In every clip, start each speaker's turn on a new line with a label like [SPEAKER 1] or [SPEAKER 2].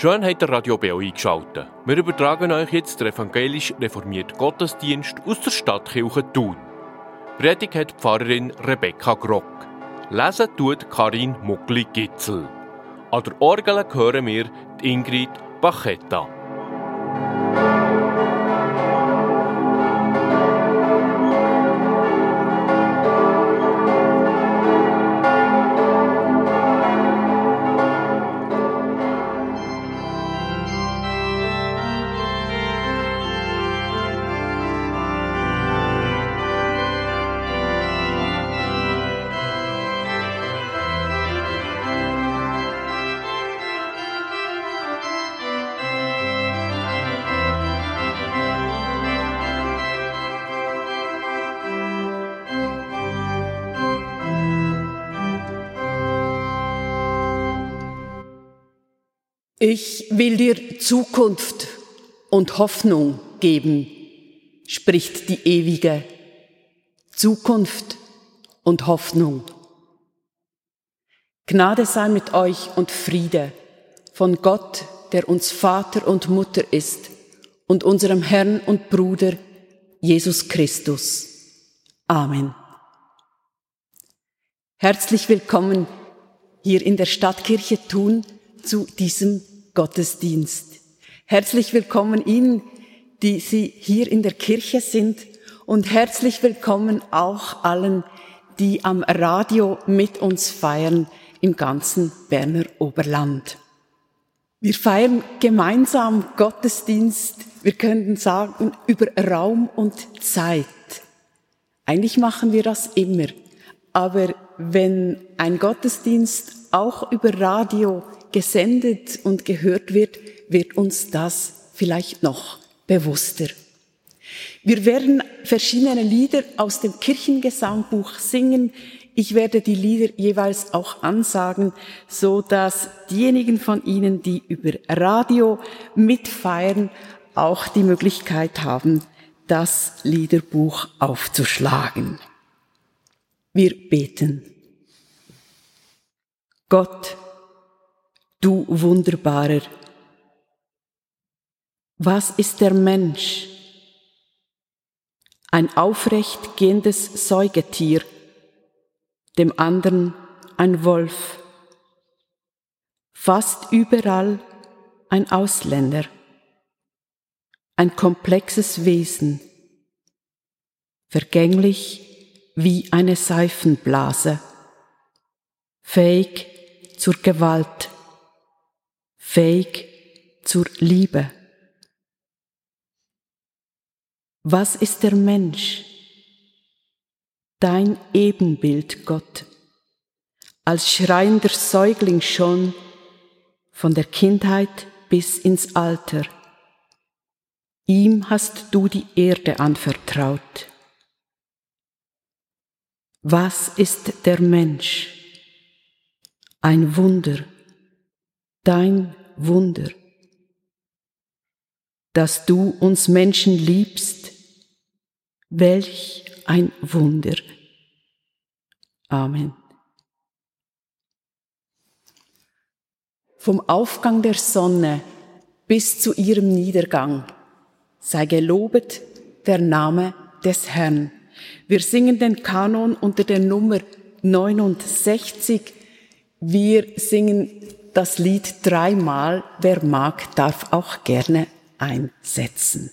[SPEAKER 1] Schön habt ihr Radio BO eingeschaltet. Wir übertragen euch jetzt den evangelisch reformierten Gottesdienst aus der Stadtkirche Thun. Predigt hat Pfarrerin Rebecca Grock. Lesen tut Karin Muckli-Gitzel. An der Orgel hören wir Ingrid Bachetta.
[SPEAKER 2] Ich will dir Zukunft und Hoffnung geben, spricht die ewige Zukunft und Hoffnung. Gnade sei mit euch und Friede von Gott, der uns Vater und Mutter ist, und unserem Herrn und Bruder Jesus Christus. Amen. Herzlich willkommen hier in der Stadtkirche Thun zu diesem Gottesdienst. Herzlich willkommen Ihnen, die Sie hier in der Kirche sind und herzlich willkommen auch allen, die am Radio mit uns feiern im ganzen Berner Oberland. Wir feiern gemeinsam Gottesdienst, wir könnten sagen, über Raum und Zeit. Eigentlich machen wir das immer, aber wenn ein Gottesdienst auch über Radio gesendet und gehört wird, wird uns das vielleicht noch bewusster. Wir werden verschiedene Lieder aus dem Kirchengesangbuch singen. Ich werde die Lieder jeweils auch ansagen, so dass diejenigen von Ihnen, die über Radio mitfeiern, auch die Möglichkeit haben, das Liederbuch aufzuschlagen. Wir beten. Gott, du Wunderbarer. Was ist der Mensch? Ein aufrecht gehendes Säugetier, dem anderen ein Wolf, fast überall ein Ausländer, ein komplexes Wesen, vergänglich wie eine Seifenblase, fähig zur Gewalt, fähig zur Liebe. Was ist der Mensch? Dein Ebenbild, Gott, als schreiender Säugling schon, von der Kindheit bis ins Alter. Ihm hast du die Erde anvertraut. Was ist der Mensch? Ein Wunder, dein Wunder, dass du uns Menschen liebst, welch ein Wunder. Amen. Vom Aufgang der Sonne bis zu ihrem Niedergang sei gelobet der Name des Herrn. Wir singen den Kanon unter der Nummer 69. Wir singen das Lied dreimal. Wer mag, darf auch gerne einsetzen.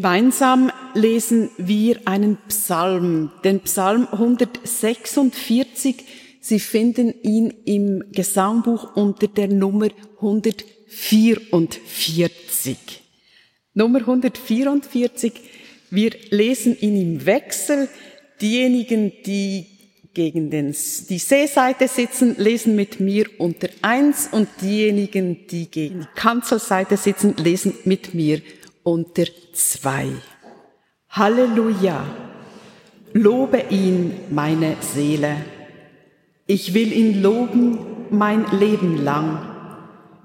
[SPEAKER 2] Gemeinsam lesen wir einen Psalm, den Psalm 146. Sie finden ihn im Gesangbuch unter der Nummer 144. Nummer 144. Wir lesen ihn im Wechsel. Diejenigen, die gegen den, die Seeseite sitzen, lesen mit mir unter eins und diejenigen, die gegen die Kanzelseite sitzen, lesen mit mir unter zwei. Halleluja! Lobe ihn, meine Seele. Ich will ihn loben mein Leben lang,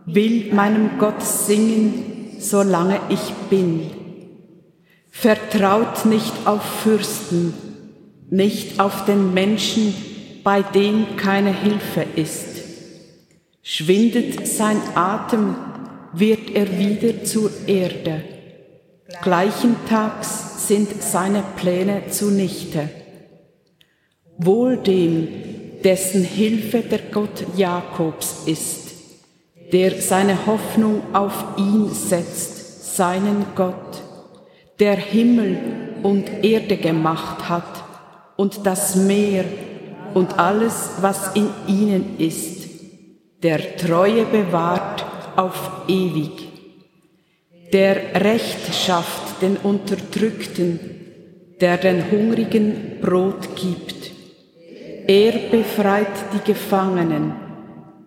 [SPEAKER 2] will meinem Gott singen, solange ich bin. Vertraut nicht auf Fürsten, nicht auf den Menschen, bei dem keine Hilfe ist. Schwindet sein Atem, wird er wieder zur Erde. Gleichen Tags sind seine Pläne zunichte. Wohl dem, dessen Hilfe der Gott Jakobs ist, der seine Hoffnung auf ihn setzt, seinen Gott, der Himmel und Erde gemacht hat und das Meer und alles, was in ihnen ist, der Treue bewahrt auf ewig der Recht schafft den Unterdrückten, der den Hungrigen Brot gibt. Er befreit die Gefangenen,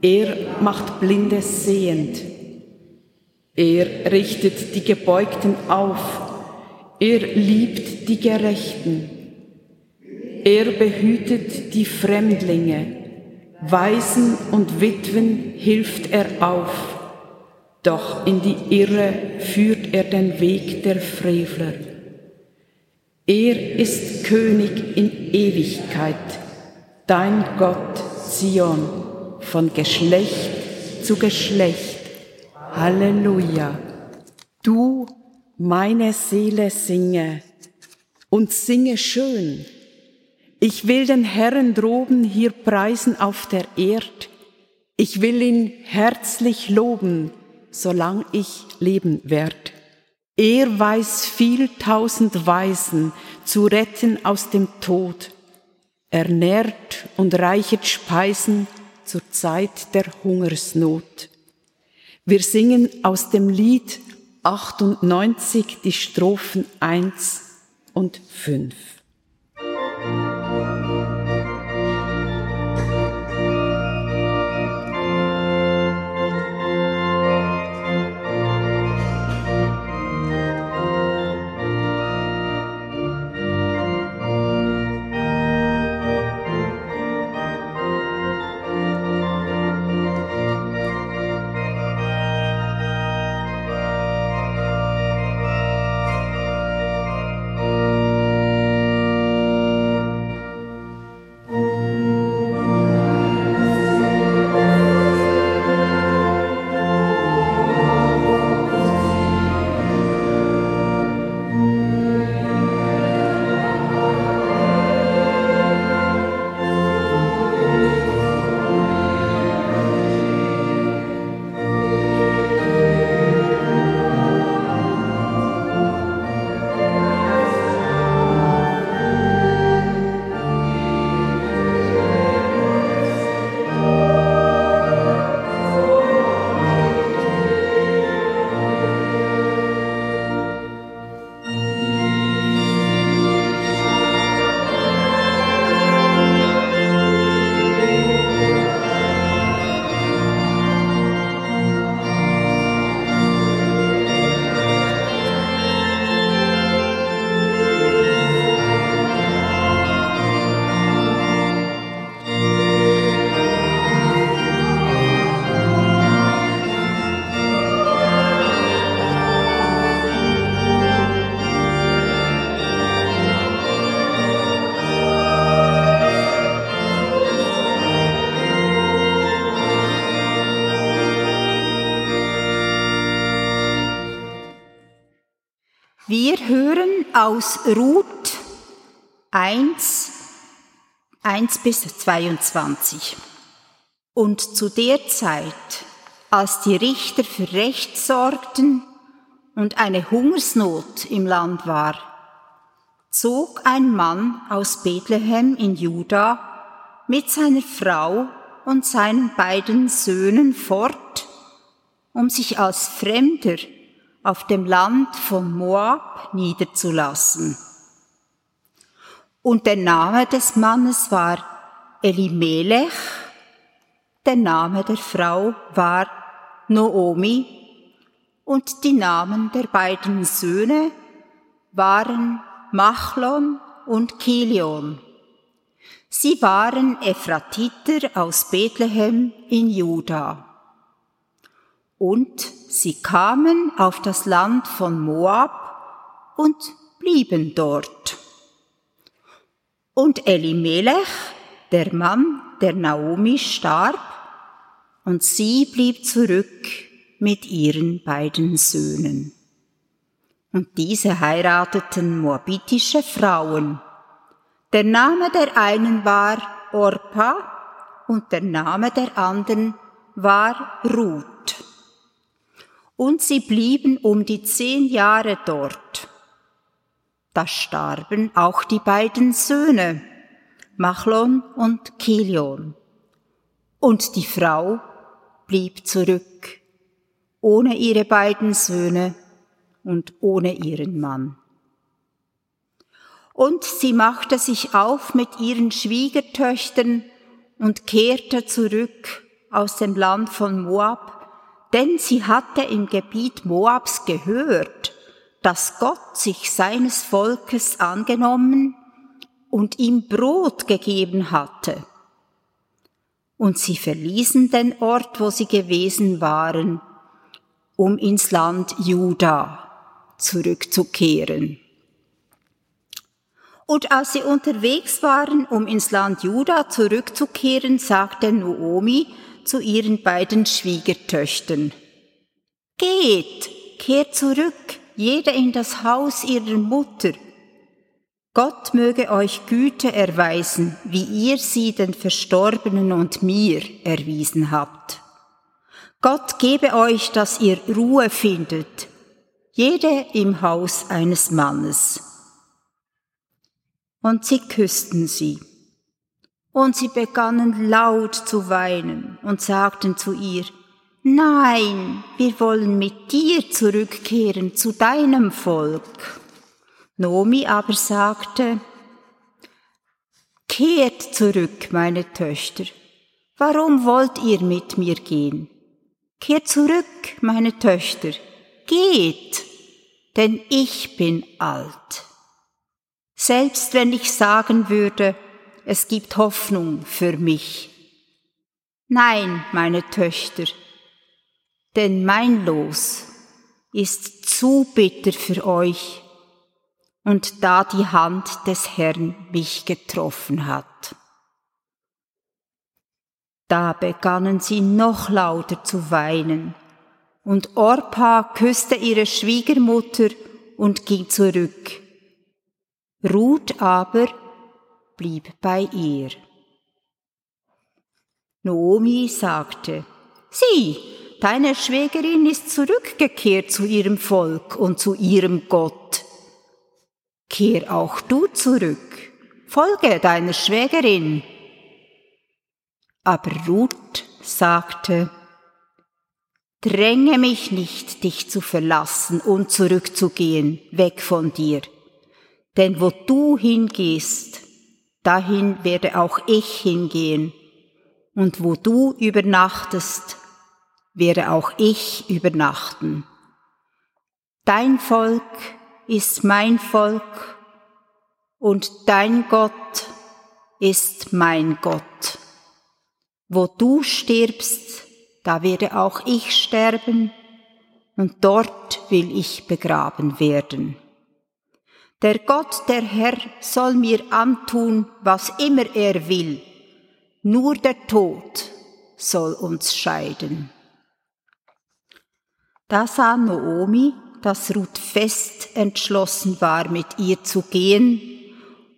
[SPEAKER 2] er macht Blinde sehend, er richtet die Gebeugten auf, er liebt die Gerechten, er behütet die Fremdlinge, Waisen und Witwen hilft er auf doch in die Irre führt er den Weg der Frevler. Er ist König in Ewigkeit, dein Gott Zion, von Geschlecht zu Geschlecht. Halleluja. Du, meine Seele, singe und singe schön. Ich will den Herrn droben hier preisen auf der Erd. Ich will ihn herzlich loben solang ich leben werd. Er weiß viel tausend Weisen zu retten aus dem Tod. Er nährt und reichet Speisen zur Zeit der Hungersnot. Wir singen aus dem Lied 98 die Strophen 1 und 5.
[SPEAKER 3] aus Ruth 1, 1 bis 22. Und zu der Zeit, als die Richter für Recht sorgten und eine Hungersnot im Land war, zog ein Mann aus Bethlehem in Juda mit seiner Frau und seinen beiden Söhnen fort, um sich als Fremder auf dem Land von Moab niederzulassen. Und der Name des Mannes war Elimelech, der Name der Frau war Noomi und die Namen der beiden Söhne waren Machlon und Kilion. Sie waren Ephratiter aus Bethlehem in Juda. Und sie kamen auf das Land von Moab und blieben dort. Und Elimelech, der Mann der Naomi, starb, und sie blieb zurück mit ihren beiden Söhnen. Und diese heirateten moabitische Frauen. Der Name der einen war Orpa und der Name der anderen war Ruth. Und sie blieben um die zehn Jahre dort. Da starben auch die beiden Söhne, Machlon und Kilion. Und die Frau blieb zurück, ohne ihre beiden Söhne und ohne ihren Mann. Und sie machte sich auf mit ihren Schwiegertöchtern und kehrte zurück aus dem Land von Moab, denn sie hatte im Gebiet Moabs gehört, dass Gott sich seines Volkes angenommen und ihm Brot gegeben hatte und sie verließen den Ort, wo sie gewesen waren, um ins Land Juda zurückzukehren. Und als sie unterwegs waren, um ins Land Juda zurückzukehren, sagte Noomi zu ihren beiden Schwiegertöchtern, Geht, kehrt zurück, jeder in das Haus ihrer Mutter, Gott möge euch Güte erweisen, wie ihr sie den Verstorbenen und mir erwiesen habt. Gott gebe euch, dass ihr Ruhe findet, jede im Haus eines Mannes. Und sie küssten sie. Und sie begannen laut zu weinen und sagten zu ihr, Nein, wir wollen mit dir zurückkehren zu deinem Volk. Nomi aber sagte, Kehrt zurück, meine Töchter. Warum wollt ihr mit mir gehen? Kehrt zurück, meine Töchter. Geht, denn ich bin alt. Selbst wenn ich sagen würde, es gibt Hoffnung für mich. Nein, meine Töchter, denn mein Los ist zu bitter für euch und da die Hand des Herrn mich getroffen hat. Da begannen sie noch lauter zu weinen, und Orpa küsste ihre Schwiegermutter und ging zurück. Ruth aber blieb bei ihr. Noomi sagte, Sieh, deine Schwägerin ist zurückgekehrt zu ihrem Volk und zu ihrem Gott kehr auch du zurück, folge deiner Schwägerin. Aber Ruth sagte, Dränge mich nicht, dich zu verlassen und zurückzugehen, weg von dir. Denn wo du hingehst, dahin werde auch ich hingehen. Und wo du übernachtest, werde auch ich übernachten. Dein Volk ist mein Volk und dein Gott ist mein Gott. Wo du stirbst, da werde auch ich sterben und dort will ich begraben werden. Der Gott, der Herr, soll mir antun, was immer er will. Nur der Tod soll uns scheiden. Da sah Noomi, dass Ruth fest entschlossen war, mit ihr zu gehen,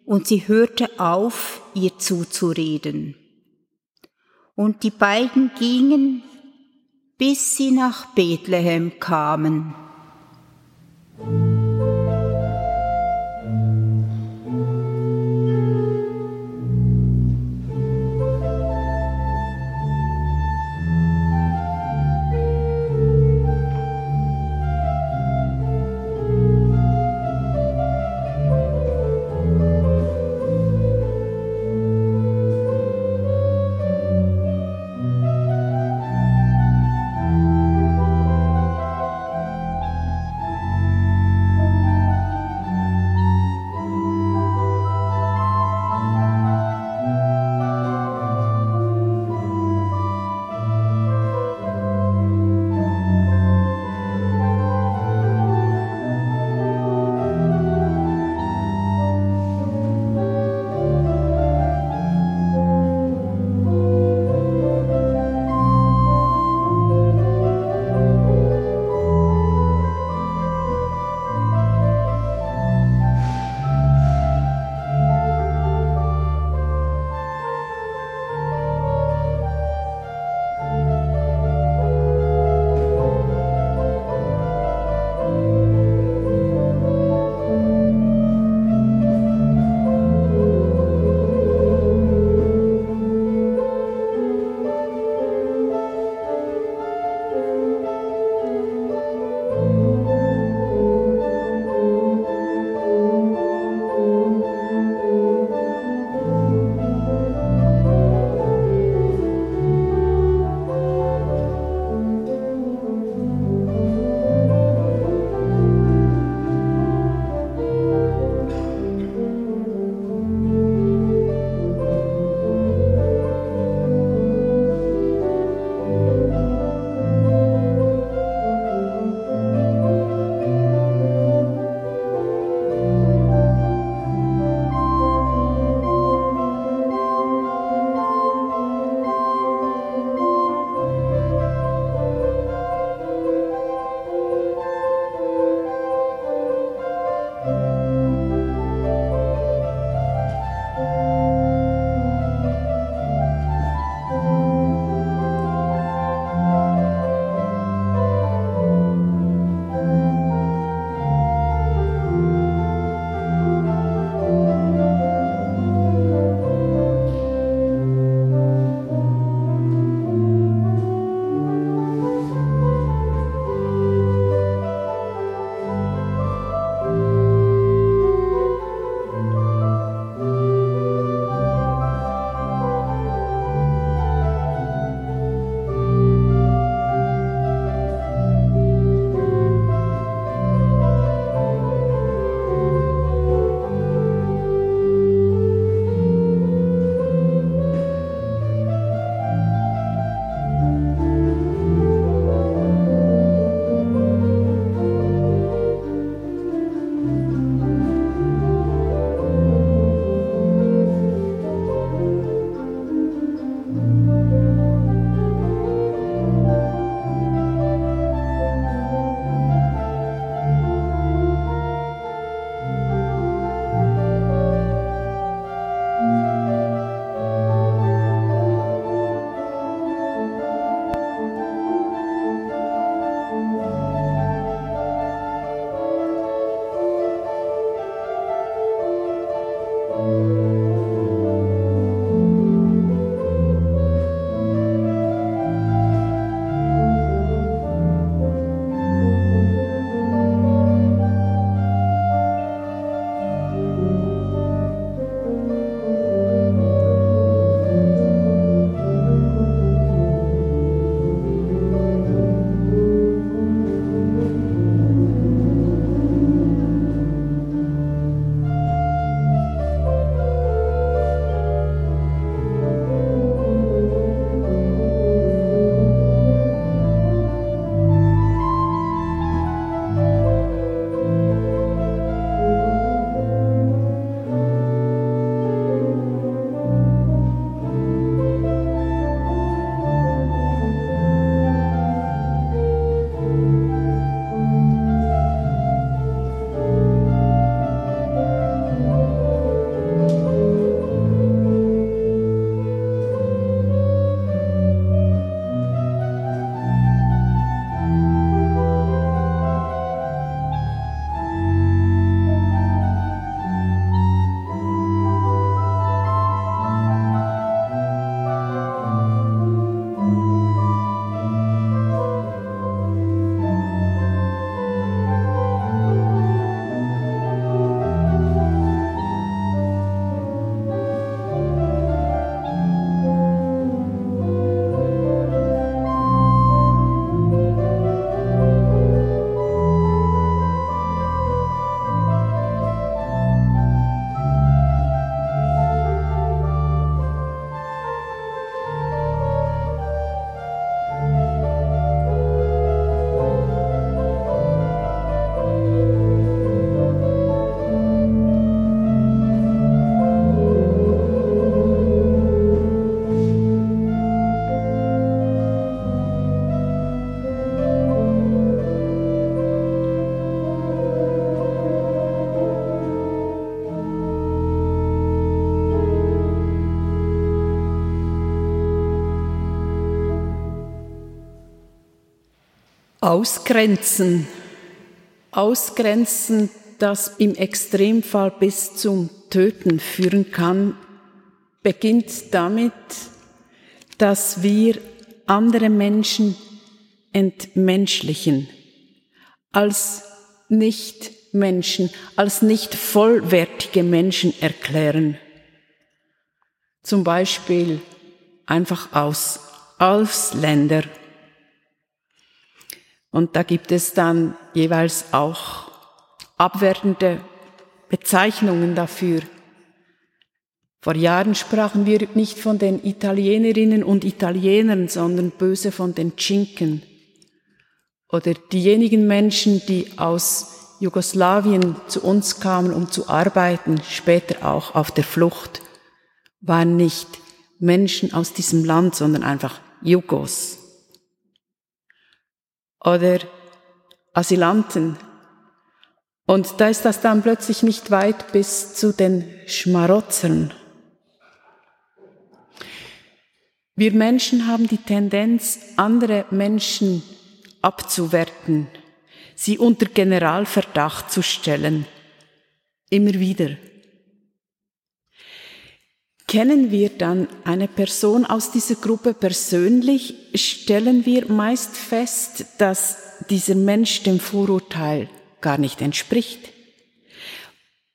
[SPEAKER 3] und sie hörte auf, ihr zuzureden. Und die beiden gingen, bis sie nach Bethlehem kamen.
[SPEAKER 2] Ausgrenzen. Ausgrenzen, das im Extremfall bis zum Töten führen kann, beginnt damit, dass wir andere Menschen entmenschlichen, als Nicht-Menschen, als nicht vollwertige Menschen erklären. Zum Beispiel einfach aus Ausländer und da gibt es dann jeweils auch abwertende Bezeichnungen dafür. Vor Jahren sprachen wir nicht von den Italienerinnen und Italienern, sondern böse von den Chinken. Oder diejenigen Menschen, die aus Jugoslawien zu uns kamen, um zu arbeiten, später auch auf der Flucht, waren nicht Menschen aus diesem Land, sondern einfach Jugos oder Asylanten. Und da ist das dann plötzlich nicht weit bis zu den Schmarotzern. Wir Menschen haben die Tendenz, andere Menschen abzuwerten, sie unter Generalverdacht zu stellen. Immer wieder. Kennen wir dann eine Person aus dieser Gruppe persönlich, stellen wir meist fest, dass dieser Mensch dem Vorurteil gar nicht entspricht.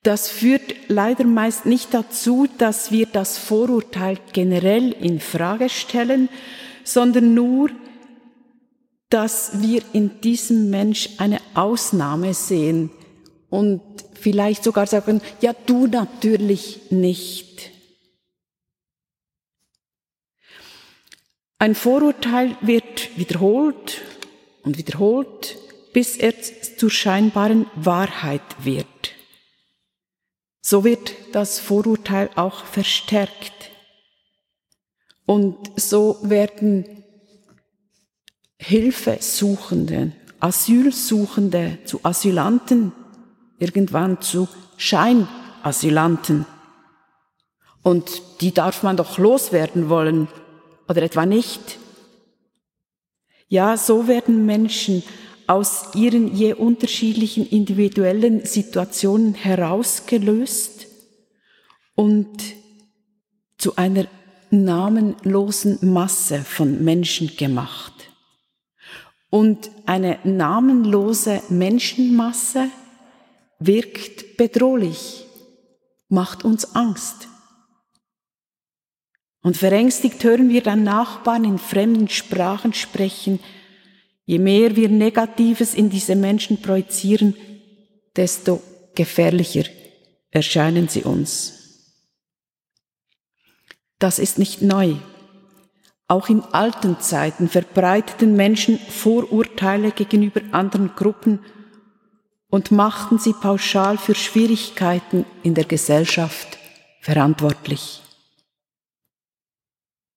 [SPEAKER 2] Das führt leider meist nicht dazu, dass wir das Vorurteil generell in Frage stellen, sondern nur, dass wir in diesem Mensch eine Ausnahme sehen und vielleicht sogar sagen, ja, du natürlich nicht. Ein Vorurteil wird wiederholt und wiederholt, bis er zur scheinbaren Wahrheit wird. So wird das Vorurteil auch verstärkt. Und so werden Hilfesuchende, Asylsuchende zu Asylanten, irgendwann zu Scheinasylanten. Und die darf man doch loswerden wollen, oder etwa nicht. Ja, so werden Menschen aus ihren je unterschiedlichen individuellen Situationen herausgelöst und zu einer namenlosen Masse von Menschen gemacht. Und eine namenlose Menschenmasse wirkt bedrohlich, macht uns Angst. Und verängstigt hören wir dann Nachbarn in fremden Sprachen sprechen. Je mehr wir Negatives in diese Menschen projizieren, desto gefährlicher erscheinen sie uns. Das ist nicht neu. Auch in alten Zeiten verbreiteten Menschen Vorurteile gegenüber anderen Gruppen und machten sie pauschal für Schwierigkeiten in der Gesellschaft verantwortlich.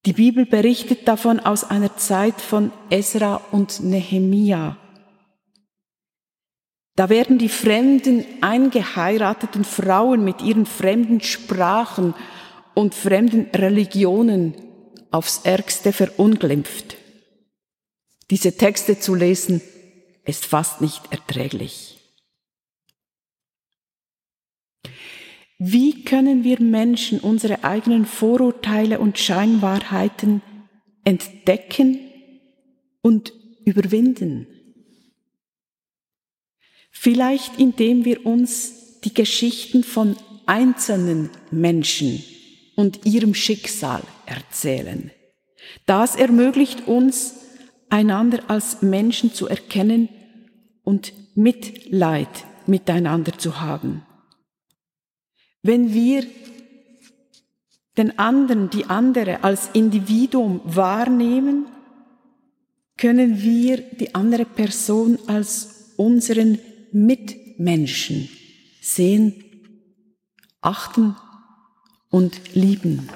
[SPEAKER 2] Die Bibel berichtet davon aus einer Zeit von Esra und Nehemia. Da werden die fremden eingeheirateten Frauen mit ihren fremden Sprachen und fremden Religionen aufs ärgste verunglimpft. Diese Texte zu lesen ist fast nicht erträglich. Wie können wir Menschen unsere eigenen Vorurteile und Scheinwahrheiten entdecken und überwinden? Vielleicht indem wir uns die Geschichten von einzelnen Menschen und ihrem Schicksal erzählen. Das ermöglicht uns, einander als Menschen zu erkennen und Mitleid miteinander zu haben. Wenn wir den anderen, die andere als Individuum wahrnehmen, können wir die andere Person als unseren Mitmenschen sehen, achten und lieben.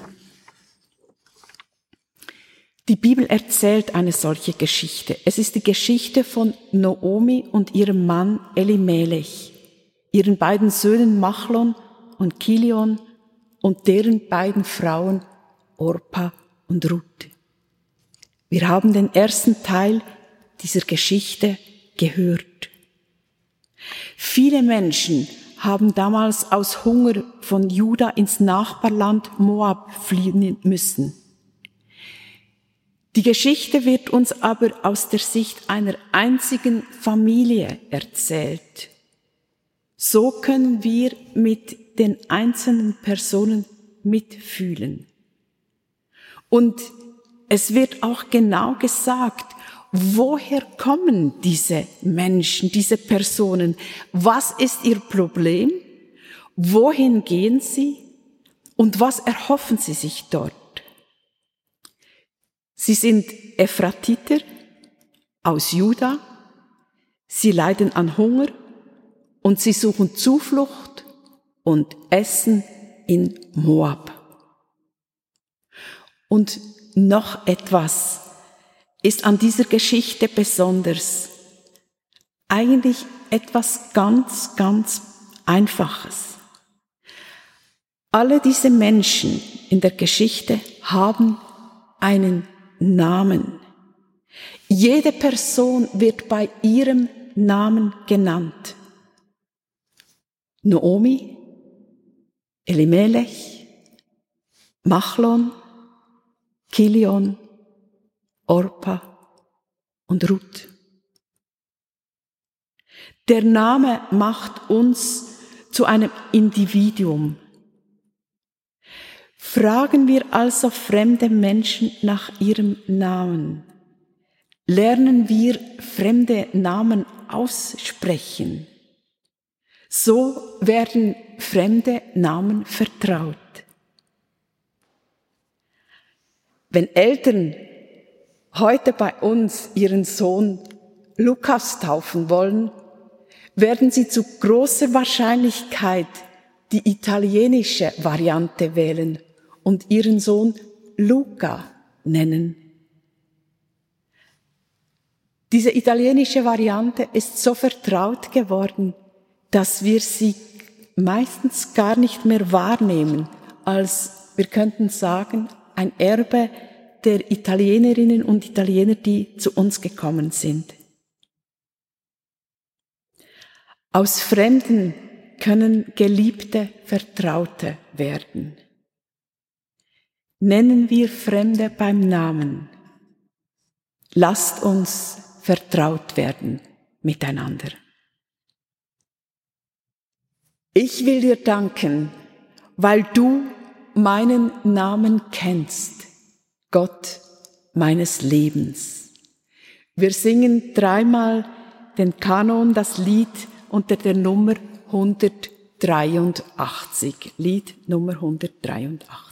[SPEAKER 2] Die Bibel erzählt eine solche Geschichte. Es ist die Geschichte von Noomi und ihrem Mann Elimelech, ihren beiden Söhnen Machlon und Kilion und deren beiden Frauen Orpa und Ruth. Wir haben den ersten Teil dieser Geschichte gehört. Viele Menschen haben damals aus Hunger von Juda ins Nachbarland Moab fliehen müssen. Die Geschichte wird uns aber aus der Sicht einer einzigen Familie erzählt. So können wir mit den einzelnen Personen mitfühlen. Und es wird auch genau gesagt, woher kommen diese Menschen, diese Personen? Was ist ihr Problem? Wohin gehen sie? Und was erhoffen sie sich dort? Sie sind Ephratiter aus Juda. Sie leiden an Hunger und sie suchen Zuflucht und Essen in Moab. Und noch etwas ist an dieser Geschichte besonders. Eigentlich etwas ganz, ganz Einfaches. Alle diese Menschen in der Geschichte haben einen Namen. Jede Person wird bei ihrem Namen genannt. Naomi, Elimelech, Machlon, Kilion, Orpa und Ruth. Der Name macht uns zu einem Individuum. Fragen wir also fremde Menschen nach ihrem Namen. Lernen wir fremde Namen aussprechen. So werden fremde Namen vertraut. Wenn Eltern heute bei uns ihren Sohn Lukas taufen wollen, werden sie zu großer Wahrscheinlichkeit die italienische Variante wählen und ihren Sohn Luca nennen. Diese italienische Variante ist so vertraut geworden, dass wir sie meistens gar nicht mehr wahrnehmen, als wir könnten sagen, ein Erbe der Italienerinnen und Italiener, die zu uns gekommen sind. Aus Fremden können geliebte Vertraute werden. Nennen wir Fremde beim Namen. Lasst uns vertraut werden miteinander. Ich will dir danken, weil du meinen Namen kennst Gott meines Lebens. Wir singen dreimal den Kanon, das Lied unter der Nummer 183. Lied Nummer 183.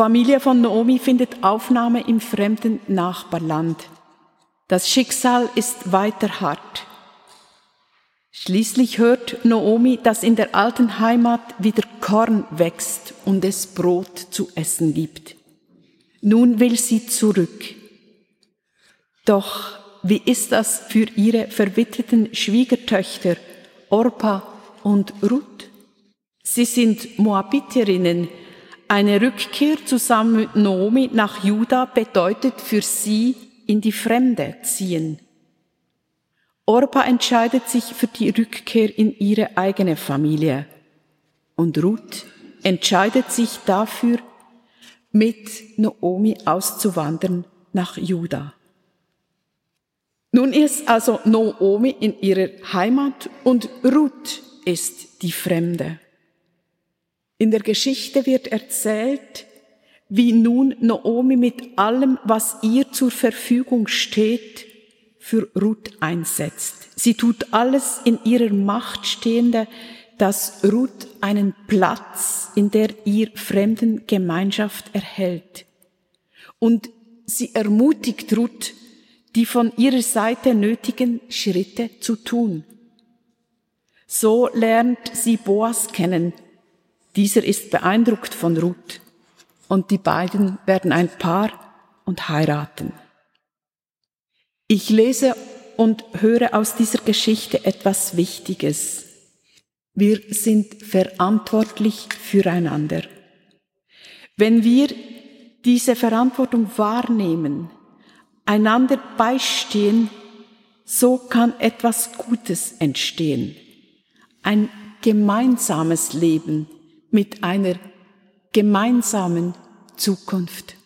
[SPEAKER 2] Familie von Naomi findet Aufnahme im fremden Nachbarland. Das Schicksal ist weiter hart. Schließlich hört Naomi, dass in der alten Heimat wieder Korn wächst und es Brot zu essen gibt. Nun will sie zurück. Doch wie ist das für ihre verwitweten Schwiegertöchter Orpa und Ruth? Sie sind Moabiterinnen. Eine Rückkehr zusammen mit Nomi nach Juda bedeutet für sie in die Fremde ziehen. Orpa entscheidet sich für die Rückkehr in ihre eigene Familie und Ruth entscheidet sich dafür, mit Naomi auszuwandern nach Juda. Nun ist also Naomi in ihrer Heimat und Ruth ist die Fremde. In der Geschichte wird erzählt, wie nun Naomi mit allem, was ihr zur Verfügung steht, für Ruth einsetzt. Sie tut alles in ihrer Macht Stehende, dass Ruth einen Platz in der ihr fremden Gemeinschaft erhält. Und sie ermutigt Ruth, die von ihrer Seite nötigen Schritte zu tun. So lernt sie Boas kennen. Dieser ist beeindruckt von Ruth und die beiden werden ein Paar und heiraten. Ich lese und höre aus dieser Geschichte etwas Wichtiges. Wir sind verantwortlich füreinander. Wenn wir diese Verantwortung wahrnehmen, einander beistehen, so kann etwas Gutes entstehen. Ein gemeinsames Leben mit einer gemeinsamen Zukunft.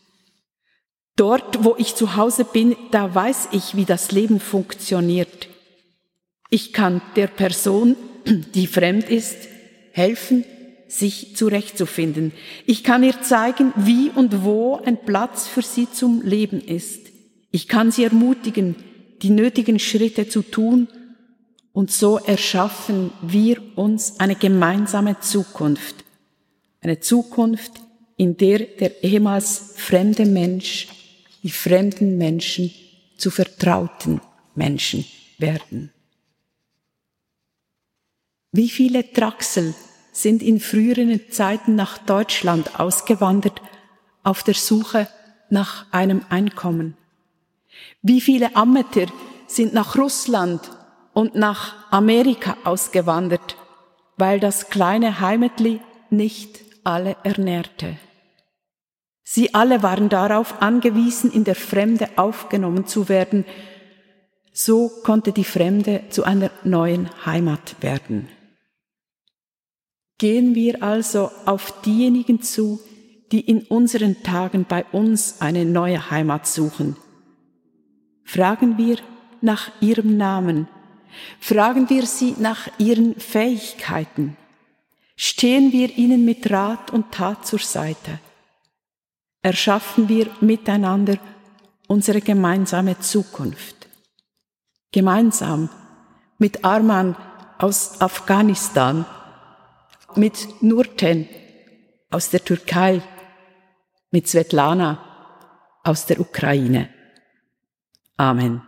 [SPEAKER 2] Dort, wo ich zu Hause bin, da weiß ich, wie das Leben funktioniert. Ich kann der Person, die fremd ist, helfen, sich zurechtzufinden. Ich kann ihr zeigen, wie und wo ein Platz für sie zum Leben ist. Ich kann sie ermutigen, die nötigen Schritte zu tun und so erschaffen wir uns eine gemeinsame Zukunft. Eine Zukunft, in der der ehemals fremde Mensch, die fremden Menschen zu vertrauten Menschen werden. Wie viele Traxel sind in früheren Zeiten nach Deutschland ausgewandert auf der Suche nach einem Einkommen? Wie viele Ammeter sind nach Russland und nach Amerika ausgewandert, weil das kleine Heimatli nicht alle ernährte. Sie alle waren darauf angewiesen, in der Fremde aufgenommen zu werden. So konnte die Fremde zu einer neuen Heimat werden. Gehen wir also auf diejenigen zu, die in unseren Tagen bei uns eine neue Heimat suchen, Fragen wir nach ihrem Namen. Fragen wir sie nach ihren Fähigkeiten. Stehen wir ihnen mit Rat und Tat zur Seite. Erschaffen wir miteinander unsere gemeinsame Zukunft. Gemeinsam mit Arman aus Afghanistan, mit Nurten aus der Türkei, mit Svetlana aus der Ukraine. Amen.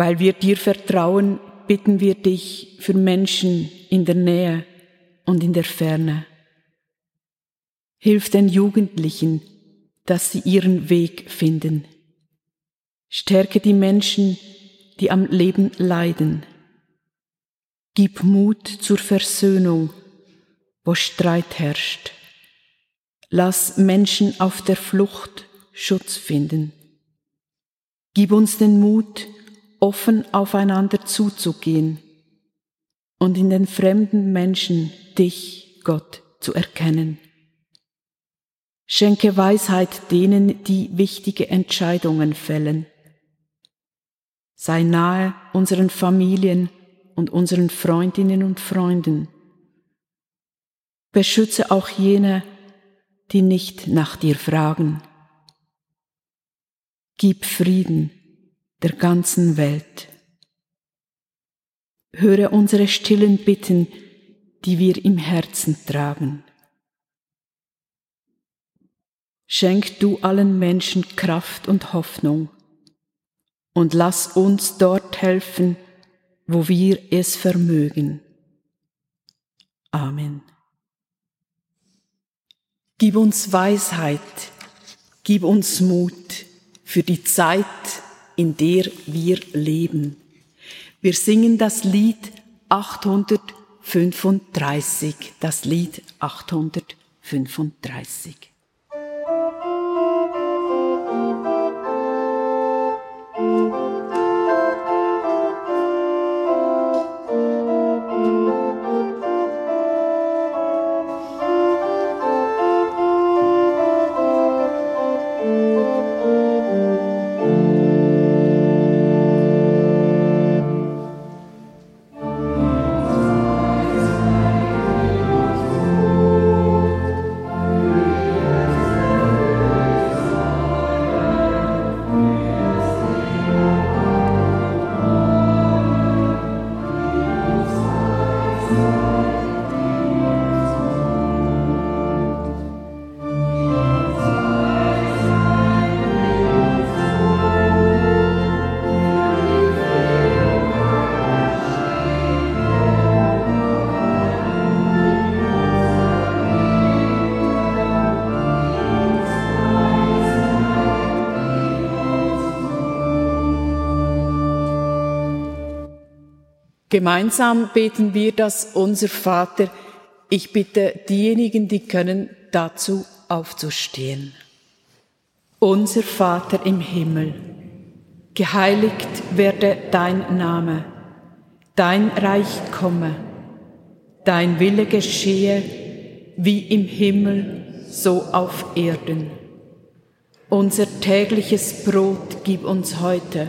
[SPEAKER 2] Weil wir dir vertrauen, bitten wir dich für Menschen in der Nähe und in der Ferne. Hilf den Jugendlichen, dass sie ihren Weg finden. Stärke die Menschen, die am Leben leiden. Gib Mut zur Versöhnung, wo Streit herrscht. Lass Menschen auf der Flucht Schutz finden. Gib uns den Mut, offen aufeinander zuzugehen und in den fremden Menschen dich, Gott, zu erkennen. Schenke Weisheit denen, die wichtige Entscheidungen fällen. Sei nahe unseren Familien und unseren Freundinnen und Freunden. Beschütze auch jene, die nicht nach dir fragen. Gib Frieden der ganzen Welt. Höre unsere stillen Bitten, die wir im Herzen tragen. Schenk du allen Menschen Kraft und Hoffnung und lass uns dort helfen, wo wir es vermögen. Amen. Gib uns Weisheit, gib uns Mut für die Zeit, in der wir leben. Wir singen das Lied 835, das Lied 835. Gemeinsam beten wir das Unser Vater. Ich bitte diejenigen, die können, dazu aufzustehen. Unser Vater im Himmel, geheiligt werde dein Name, dein Reich komme, dein Wille geschehe, wie im Himmel, so auf Erden. Unser tägliches Brot gib uns heute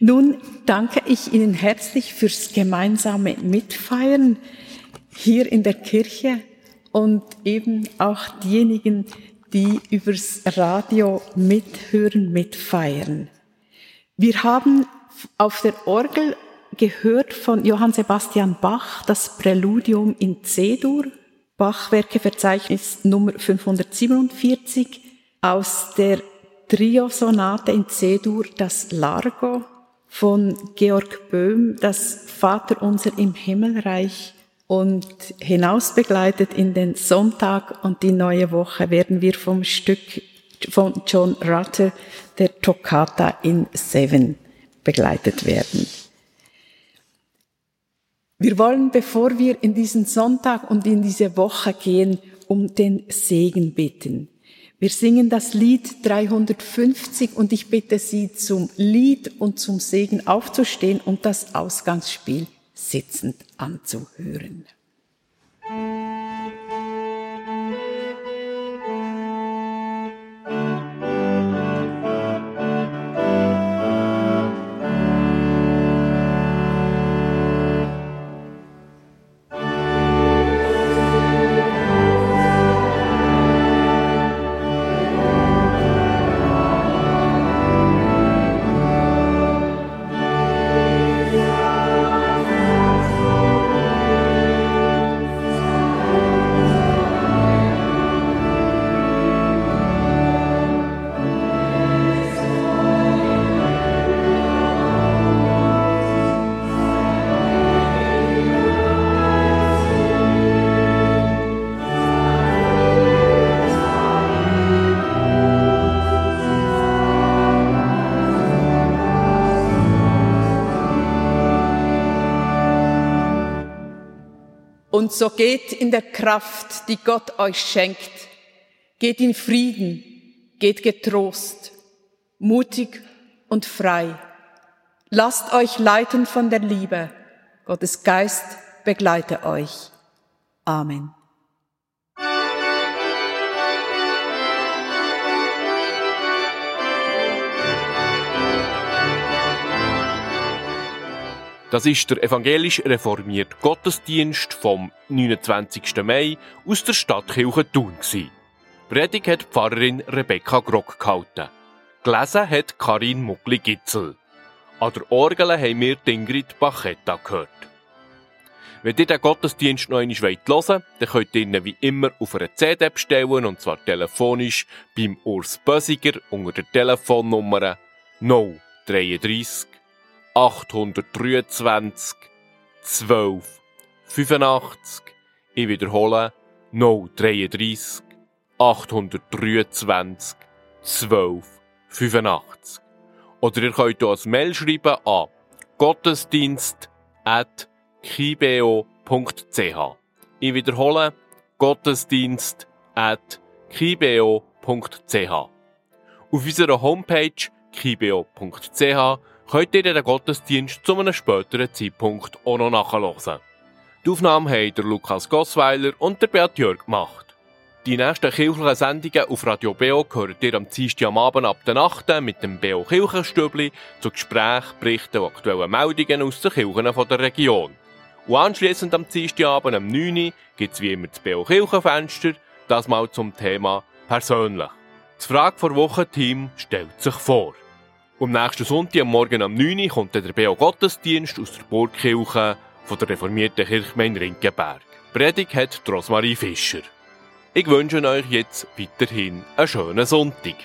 [SPEAKER 2] Nun danke ich Ihnen herzlich fürs gemeinsame Mitfeiern hier in der Kirche und eben auch diejenigen, die übers Radio mithören, mitfeiern. Wir haben auf der Orgel gehört von Johann Sebastian Bach das Präludium in C-Dur, Bachwerkeverzeichnis Nummer 547, aus der Trio-Sonate in C-Dur das Largo, von Georg Böhm, das Vaterunser im Himmelreich. Und hinaus begleitet in den Sonntag und die neue Woche werden wir vom Stück von John Rutter, der Toccata in Seven, begleitet werden. Wir wollen, bevor wir in diesen Sonntag und in diese Woche gehen, um den Segen bitten. Wir singen das Lied 350 und ich bitte Sie zum Lied und zum Segen aufzustehen und das Ausgangsspiel sitzend anzuhören. Und so geht in der Kraft, die Gott euch schenkt. Geht in Frieden, geht getrost, mutig und frei. Lasst euch leiten von der Liebe. Gottes Geist begleite euch. Amen.
[SPEAKER 1] Das ist der evangelisch reformierte Gottesdienst vom 29. Mai aus der Stadtkirche Thun. Die Predigt hat Pfarrerin Rebecca Grock gehalten. Gelesen hat Karin Muckli-Gitzel. An der Orgel haben wir Ingrid Bachetta gehört. Wenn ihr den Gottesdienst noch einmal hören wollt, dann könnt ihr ihn wie immer auf einer CD bestellen, und zwar telefonisch beim Urs Bösiger unter der Telefonnummer 033 823 12 85. Ich wiederhole 033 823 12 85. Oder ihr könnt uns Mail schreiben an gottesdienst.kibeo.ch. Ich wiederhole gottesdienst.kibeo.ch. Auf unserer Homepage kibeo.ch könnt ihr den Gottesdienst zu einem späteren Zeitpunkt auch noch nachhören. Die Aufnahme haben der Lukas Gossweiler und der Beat Jörg gemacht. Die nächsten kirchlichen Sendungen auf Radio Beo hört ihr am Dienstag am Abend ab der Nacht mit dem Beo Kirchenstübli zu Gesprächen, Berichten und aktuellen Meldungen aus den Kirchen der Region. Und anschliessend am Dienstagabend am 9 Uhr gibt es wie immer das Beo Kirchenfenster, das mal zum Thema persönlich. Die Frage vor Wochenteam stellt sich vor. Am nächsten Sonntag am Morgen am 9 Uhr kommt der BO Gottesdienst aus der Burgkirche von der reformierten Kirchgemeinde Rinkenberg. Predigt hat Rosmarie Fischer. Ich wünsche euch jetzt weiterhin einen schönen Sonntag.